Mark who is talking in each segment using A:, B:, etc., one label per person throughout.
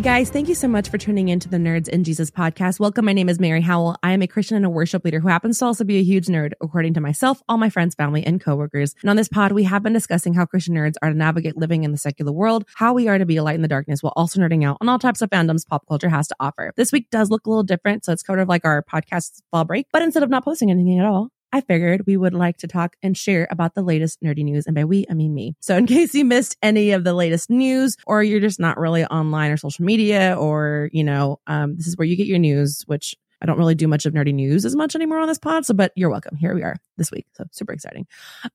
A: Hey guys, thank you so much for tuning in to the Nerds and Jesus podcast. Welcome. My name is Mary Howell. I am a Christian and a worship leader who happens to also be a huge nerd, according to myself, all my friends, family, and coworkers. And on this pod, we have been discussing how Christian nerds are to navigate living in the secular world, how we are to be a light in the darkness while also nerding out on all types of fandoms pop culture has to offer. This week does look a little different, so it's kind of like our podcast fall break, but instead of not posting anything at all, I figured we would like to talk and share about the latest nerdy news. And by we, I mean me. So in case you missed any of the latest news or you're just not really online or social media or, you know, um, this is where you get your news, which I don't really do much of nerdy news as much anymore on this pod. So, but you're welcome. Here we are this week. So super exciting.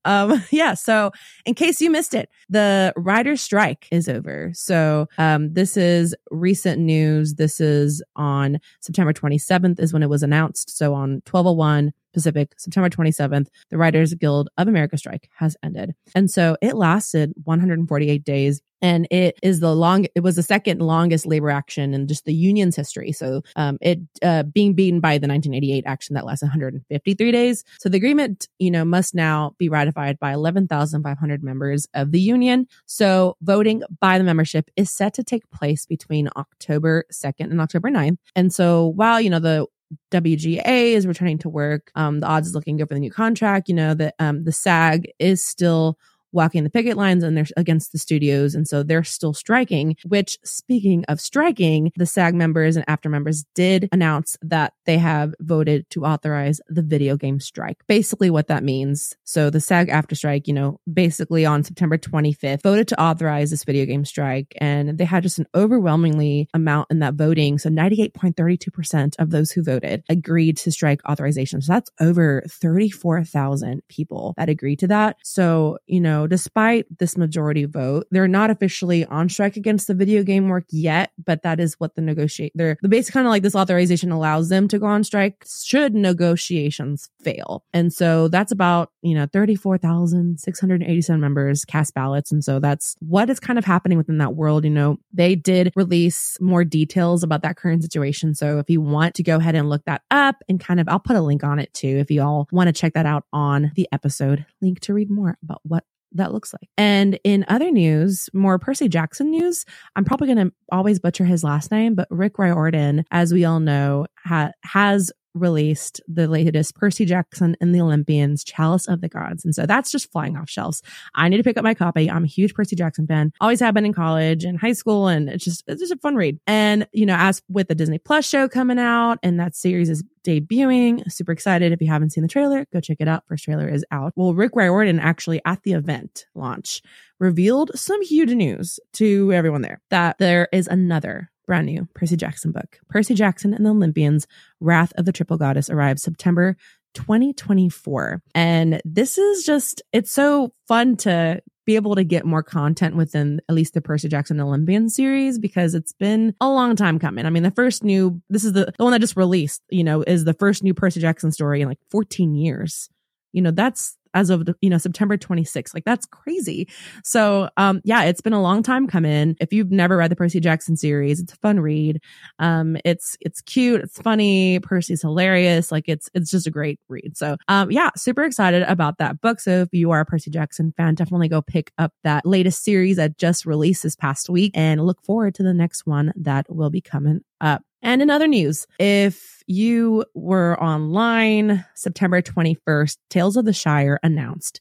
A: Um, yeah. So in case you missed it, the writer's strike is over. So, um, this is recent news. This is on September 27th is when it was announced. So on 1201 Pacific, September 27th, the Writers Guild of America strike has ended. And so it lasted 148 days and it is the long it was the second longest labor action in just the union's history. So um, it uh, being beaten by the 1988 action that lasted 153 days. So the agreement you know must now be ratified by 11,500 members of the union. So voting by the membership is set to take place between October 2nd and October 9th and so while you know the WGA is returning to work. Um, the odds is looking good for the new contract. You know that um, the SAG is still walking the picket lines and they're against the studios. And so they're still striking, which speaking of striking, the SAG members and AFTRA members did announce that they have voted to authorize the video game strike. Basically what that means. So the SAG-AFTRA strike, you know, basically on September 25th voted to authorize this video game strike and they had just an overwhelmingly amount in that voting. So 98.32% of those who voted agreed to strike authorization. So that's over 34,000 people that agreed to that. So, you know, despite this majority vote, they're not officially on strike against the video game work yet, but that is what the negotiate they're the basic kind of like this authorization allows them to go on strike should negotiations fail. And so that's about, you know, 34,687 members cast ballots. And so that's what is kind of happening within that world. You know, they did release more details about that current situation. So if you want to go ahead and look that up and kind of, I'll put a link on it too if you all want to check that out on the episode link to read more about what that looks like. And in other news, more Percy Jackson news, I'm probably going to always butcher his last name, but Rick Riordan, as we all know, ha- has released the latest Percy Jackson and the Olympians Chalice of the Gods. And so that's just flying off shelves. I need to pick up my copy. I'm a huge Percy Jackson fan. Always have been in college and high school. And it's just, it's just a fun read. And, you know, as with the Disney Plus show coming out and that series is debuting, super excited. If you haven't seen the trailer, go check it out. First trailer is out. Well, Rick Riordan actually at the event launch revealed some huge news to everyone there that there is another brand new Percy Jackson book. Percy Jackson and the Olympians, Wrath of the Triple Goddess arrives September 2024. And this is just, it's so fun to be able to get more content within at least the Percy Jackson Olympian series because it's been a long time coming. I mean, the first new, this is the, the one that just released, you know, is the first new Percy Jackson story in like 14 years. You know, that's as of you know September 26th. Like that's crazy. So um yeah, it's been a long time coming. If you've never read the Percy Jackson series, it's a fun read. Um it's it's cute, it's funny, Percy's hilarious. Like it's it's just a great read. So um yeah, super excited about that book. So if you are a Percy Jackson fan, definitely go pick up that latest series that just released this past week and look forward to the next one that will be coming up. And in other news, if you were online September 21st, Tales of the Shire announced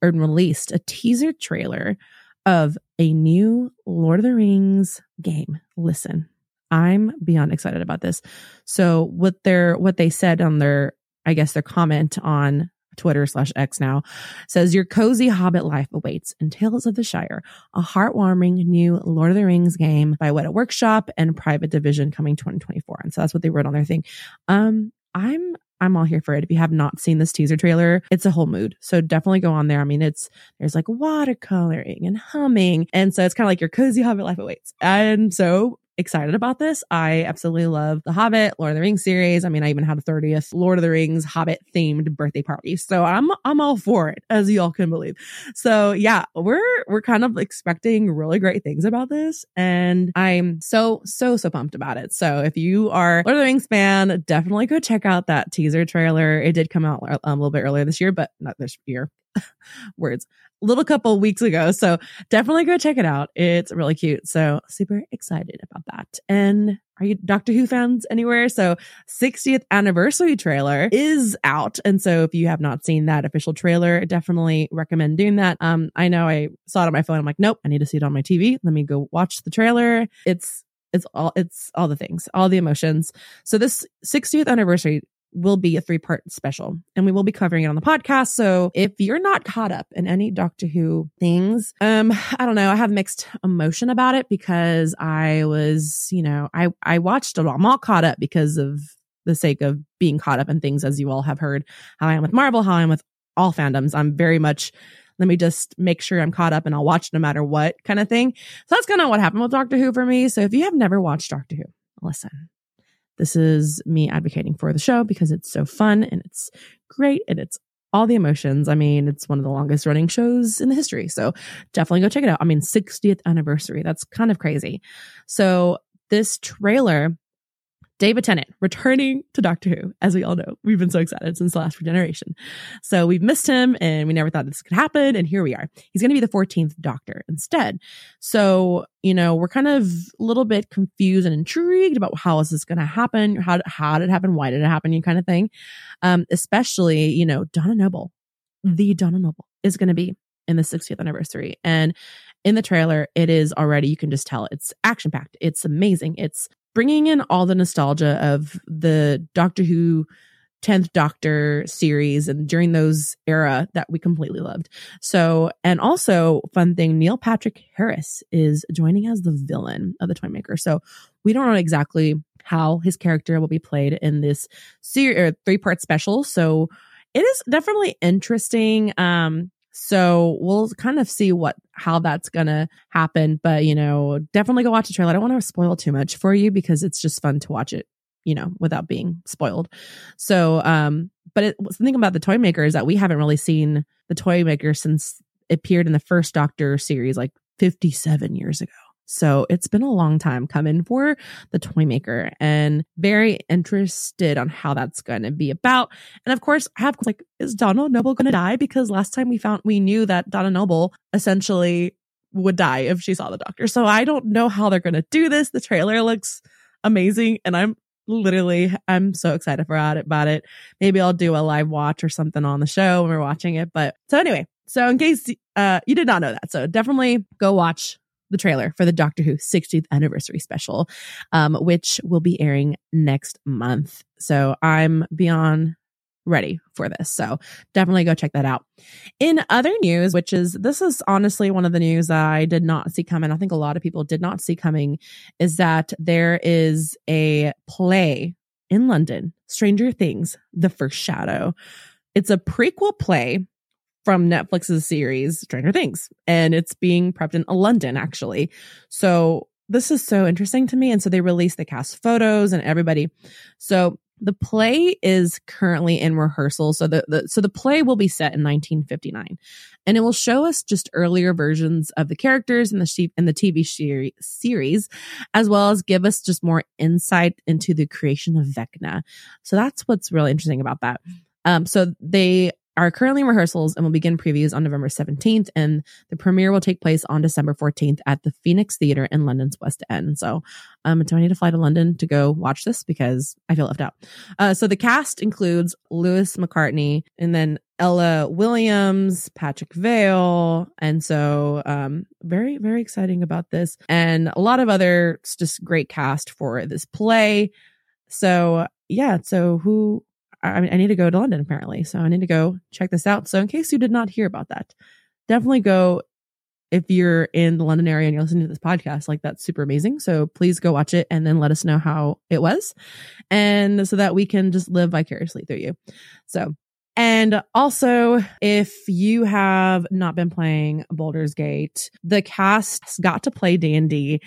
A: and released a teaser trailer of a new Lord of the Rings game. Listen, I'm beyond excited about this. So what their what they said on their I guess their comment on Twitter slash X now, says your cozy Hobbit life awaits in Tales of the Shire, a heartwarming new Lord of the Rings game by Weta Workshop and Private Division coming 2024. And so that's what they wrote on their thing. Um, I'm I'm all here for it. If you have not seen this teaser trailer, it's a whole mood. So definitely go on there. I mean, it's there's like watercoloring and humming. And so it's kind of like your cozy Hobbit life awaits. And so excited about this. I absolutely love The Hobbit, Lord of the Rings series. I mean, I even had a 30th Lord of the Rings Hobbit themed birthday party. So I'm I'm all for it, as y'all can believe. So yeah, we're we're kind of expecting really great things about this. And I'm so, so, so pumped about it. So if you are Lord of the Rings fan, definitely go check out that teaser trailer. It did come out um, a little bit earlier this year, but not this year words a little couple weeks ago. So definitely go check it out. It's really cute. So super excited about that. And are you Doctor Who fans anywhere? So 60th anniversary trailer is out. And so if you have not seen that official trailer, definitely recommend doing that. Um, I know I saw it on my phone. I'm like, nope, I need to see it on my TV. Let me go watch the trailer. It's it's all it's all the things, all the emotions. So this 60th anniversary will be a three part special and we will be covering it on the podcast. So if you're not caught up in any Doctor Who things, um, I don't know. I have mixed emotion about it because I was, you know, I, I watched it. I'm all caught up because of the sake of being caught up in things, as you all have heard how I am with Marvel, how I am with all fandoms. I'm very much let me just make sure I'm caught up and I'll watch no matter what kind of thing. So that's kind of what happened with Doctor Who for me. So if you have never watched Doctor Who, listen, this is me advocating for the show because it's so fun and it's great and it's all the emotions. I mean, it's one of the longest running shows in the history. So definitely go check it out. I mean, 60th anniversary. That's kind of crazy. So this trailer David Tennant returning to Doctor Who, as we all know. We've been so excited since the last regeneration. So we've missed him and we never thought this could happen. And here we are. He's going to be the 14th Doctor instead. So, you know, we're kind of a little bit confused and intrigued about how is this going to happen? How, how did it happen? Why did it happen? You kind of thing. Um, especially, you know, Donna Noble, the Donna Noble is going to be in the 60th anniversary. And in the trailer, it is already, you can just tell it's action packed. It's amazing. It's bringing in all the nostalgia of the Doctor Who 10th Doctor series and during those era that we completely loved. So, and also fun thing, Neil Patrick Harris is joining as the villain of the Toymaker. So we don't know exactly how his character will be played in this series three part special. So it is definitely interesting. Um, so we'll kind of see what how that's gonna happen. But you know, definitely go watch the trailer. I don't want to spoil too much for you because it's just fun to watch it, you know, without being spoiled. So um, but it, the thing about the toy maker is that we haven't really seen the toy maker since it appeared in the first Doctor series like 57 years ago. So it's been a long time coming for the toy maker and very interested on how that's going to be about. And of course, I have like, is Donna Noble going to die? Because last time we found, we knew that Donna Noble essentially would die if she saw the doctor. So I don't know how they're going to do this. The trailer looks amazing and I'm literally I'm so excited for it about it. Maybe I'll do a live watch or something on the show when we're watching it. But so anyway, so in case uh you did not know that, so definitely go watch the trailer for the Doctor Who 60th anniversary special, um, which will be airing next month. So I'm beyond ready for this. So definitely go check that out. In other news, which is this is honestly one of the news that I did not see coming. I think a lot of people did not see coming is that there is a play in London, Stranger Things, The First Shadow. It's a prequel play from Netflix's series Stranger Things, and it's being prepped in London actually. So this is so interesting to me. And so they released the cast photos and everybody. So the play is currently in rehearsal. So the, the so the play will be set in 1959, and it will show us just earlier versions of the characters in the sheep in the TV series, as well as give us just more insight into the creation of Vecna. So that's what's really interesting about that. Um, so they are currently in rehearsals and will begin previews on November 17th. And the premiere will take place on December 14th at the Phoenix Theatre in London's West End. So, um, do I need to fly to London to go watch this? Because I feel left out. Uh, so the cast includes Louis McCartney and then Ella Williams, Patrick Vaill. And so, um, very, very exciting about this and a lot of other just great cast for this play. So, yeah. So who, I, I need to go to London apparently. So I need to go check this out. So in case you did not hear about that, definitely go if you're in the London area and you're listening to this podcast, like that's super amazing. So please go watch it and then let us know how it was. And so that we can just live vicariously through you. So, and also if you have not been playing Baldur's Gate, the cast got to play D&D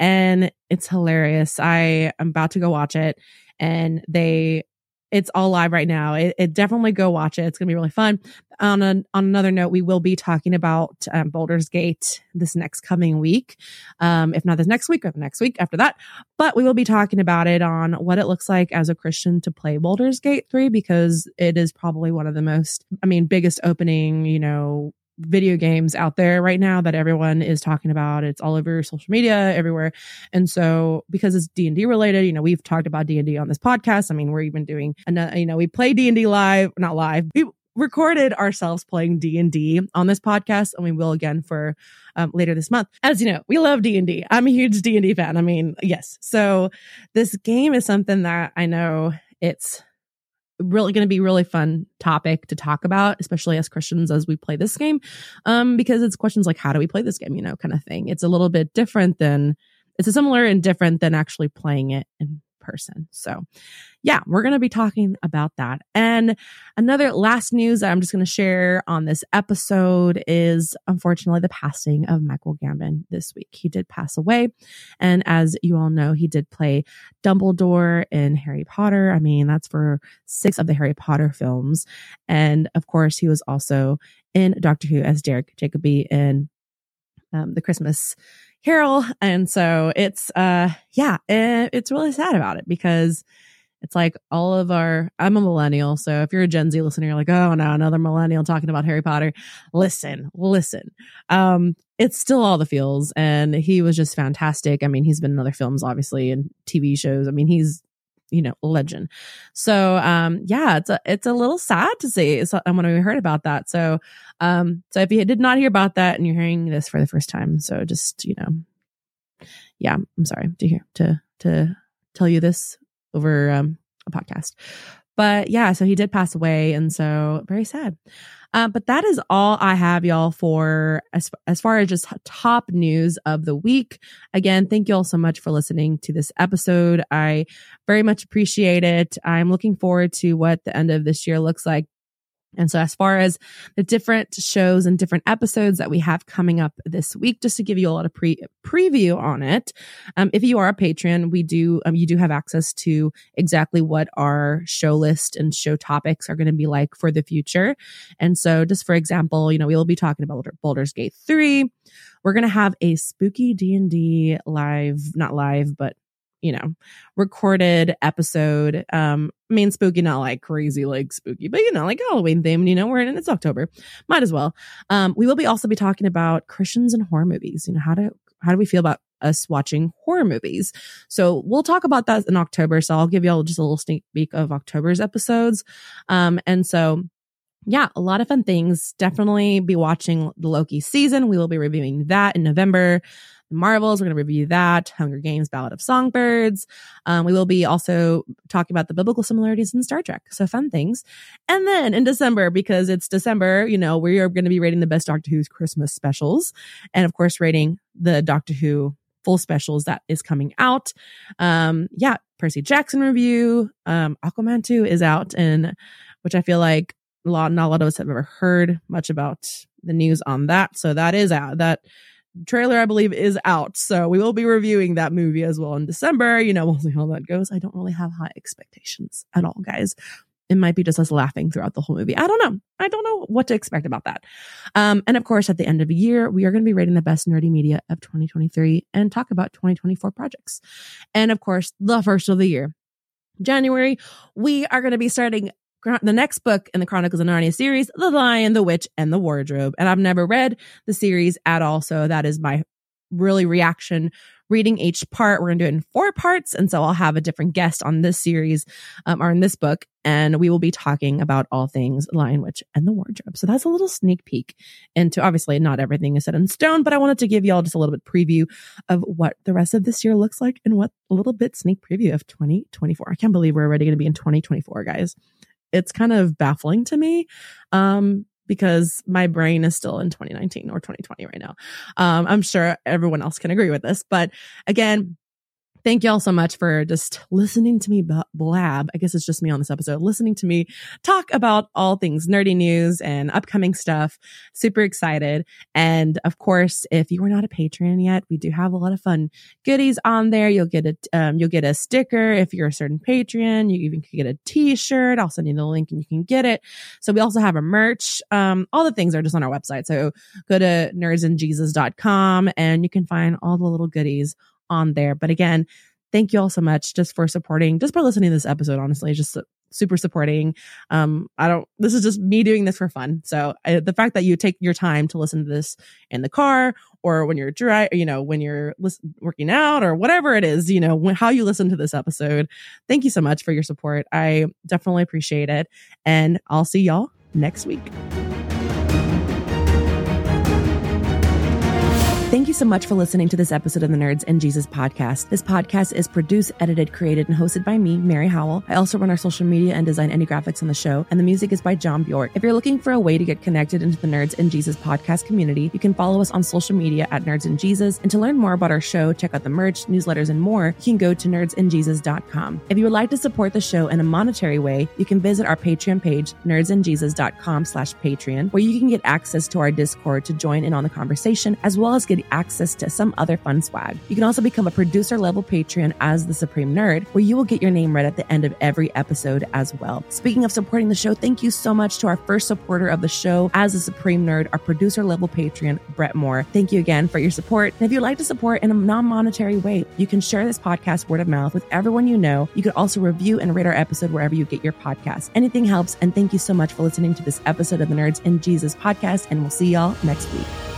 A: and it's hilarious. I am about to go watch it and they it's all live right now. It, it, definitely go watch it. It's going to be really fun. On, a, on another note, we will be talking about um, Baldur's Gate this next coming week. Um, if not this next week or the next week after that, but we will be talking about it on what it looks like as a Christian to play Baldur's Gate 3 because it is probably one of the most, I mean, biggest opening, you know, video games out there right now that everyone is talking about. It's all over social media, everywhere. And so because it's D&D related, you know, we've talked about D&D on this podcast. I mean, we're even doing, another, you know, we play D&D live, not live. We recorded ourselves playing D&D on this podcast and we will again for um, later this month. As you know, we love D&D. I'm a huge D&D fan. I mean, yes. So this game is something that I know it's really going to be really fun topic to talk about, especially as Christians as we play this game. Um, because it's questions like, how do we play this game? You know, kind of thing. It's a little bit different than, it's a similar and different than actually playing it in person. So yeah, we're going to be talking about that. And another last news that I'm just going to share on this episode is unfortunately the passing of Michael Gambon this week. He did pass away. And as you all know, he did play Dumbledore in Harry Potter. I mean, that's for six of the Harry Potter films. And of course, he was also in Doctor Who as Derek Jacobi in um, the Christmas Carol. And so it's, uh, yeah, it, it's really sad about it because it's like all of our, I'm a millennial. So if you're a Gen Z listener, you're like, oh no, another millennial talking about Harry Potter. Listen, listen. Um, it's still all the feels. And he was just fantastic. I mean, he's been in other films, obviously, and TV shows. I mean, he's, you know, legend. So, um, yeah, it's a, it's a little sad to see so, when we heard about that. So, um, so if you did not hear about that and you're hearing this for the first time, so just, you know, yeah, I'm sorry to hear, to, to tell you this over um, a podcast. But yeah, so he did pass away, and so very sad. Uh, but that is all I have, y'all, for as as far as just top news of the week. Again, thank you all so much for listening to this episode. I very much appreciate it. I'm looking forward to what the end of this year looks like and so, as far as the different shows and different episodes that we have coming up this week, just to give you a lot of pre preview on it, um, if you are a patron, we do um, you do have access to exactly what our show list and show topics are going to be like for the future. And so, just for example, you know, we will be talking about Baldur's Gate three. We're going to have a spooky D and D live, not live, but you know, recorded episode. Um, I mean, spooky, not like crazy, like spooky, but you know, like Halloween theme, you know, we're in, it's October. Might as well. Um, we will be also be talking about Christians and horror movies. You know, how do, how do we feel about us watching horror movies? So we'll talk about that in October. So I'll give y'all just a little sneak peek of October's episodes. Um, and so yeah, a lot of fun things. Definitely be watching the Loki season. We will be reviewing that in November. Marvels. We're going to review that. Hunger Games, Ballad of Songbirds. Um, we will be also talking about the biblical similarities in Star Trek. So fun things. And then in December, because it's December, you know, we are going to be rating the best Doctor Who's Christmas specials. And of course, rating the Doctor Who full specials that is coming out. Um, yeah, Percy Jackson review. Um, Aquaman 2 is out and which I feel like a lot, not a lot of us have ever heard much about the news on that. So that is out. That trailer, I believe, is out. So we will be reviewing that movie as well in December. You know, we'll see how that goes. I don't really have high expectations at all, guys. It might be just us laughing throughout the whole movie. I don't know. I don't know what to expect about that. Um, and of course, at the end of the year, we are going to be rating the best nerdy media of 2023 and talk about 2024 projects. And of course, the first of the year, January, we are going to be starting the next book in the Chronicles of Narnia series, The Lion, the Witch, and the Wardrobe. And I've never read the series at all. So that is my really reaction reading each part. We're going to do it in four parts. And so I'll have a different guest on this series um, or in this book. And we will be talking about all things Lion, Witch, and the Wardrobe. So that's a little sneak peek into obviously not everything is set in stone, but I wanted to give y'all just a little bit preview of what the rest of this year looks like and what a little bit sneak preview of 2024. I can't believe we're already going to be in 2024, guys it's kind of baffling to me. Um, because my brain is still in 2019 or 2020 right now. Um, I'm sure everyone else can agree with this, but again, thank y'all so much for just listening to me blab. I guess it's just me on this episode, listening to me talk about all things nerdy news and upcoming stuff. Super excited. And of course, if you are not a patron yet, we do have a lot of fun goodies on there. You'll get a, um, you'll get a sticker if you're a certain patron. You even could get a t-shirt. I'll send you the link and you can get it. So we also have a merch. Um, all the things are just on our website. So go to nerdsandjesus.com and you can find all the little goodies on there. But again, thank you all so much just for supporting, just by listening to this episode, honestly, just super supporting. Um, I don't, this is just me doing this for fun. So I, the fact that you take your time to listen to this in the car or when you're dry, you know, when you're listen, working out or whatever it is, you know, when, how you listen to this episode. Thank you so much for your support. I definitely appreciate it. And I'll see y'all next week. You so much for listening to this episode of the Nerds and Jesus podcast. This podcast is produced, edited, created, and hosted by me, Mary Howell. I also run our social media and design any graphics on the show, and the music is by Jon Bjork. If you're looking for a way to get connected into the Nerds and Jesus podcast community, you can follow us on social media at Nerds and Jesus. And to learn more about our show, check out the merch, newsletters, and more, you can go to nerdsandjesus.com. If you would like to support the show in a monetary way, you can visit our Patreon page, nerdsandjesus.com slash Patreon, where you can get access to our Discord to join in on the conversation, as well as get access to some other fun swag. You can also become a producer level Patreon as the Supreme Nerd, where you will get your name read at the end of every episode as well. Speaking of supporting the show, thank you so much to our first supporter of the show as the Supreme Nerd, our producer level Patreon, Brett Moore. Thank you again for your support. And if you'd like to support in a non monetary way, you can share this podcast word of mouth with everyone you know. You could also review and rate our episode wherever you get your podcast. Anything helps. And thank you so much for listening to this episode of the Nerds and Jesus podcast. And we'll see y'all next week.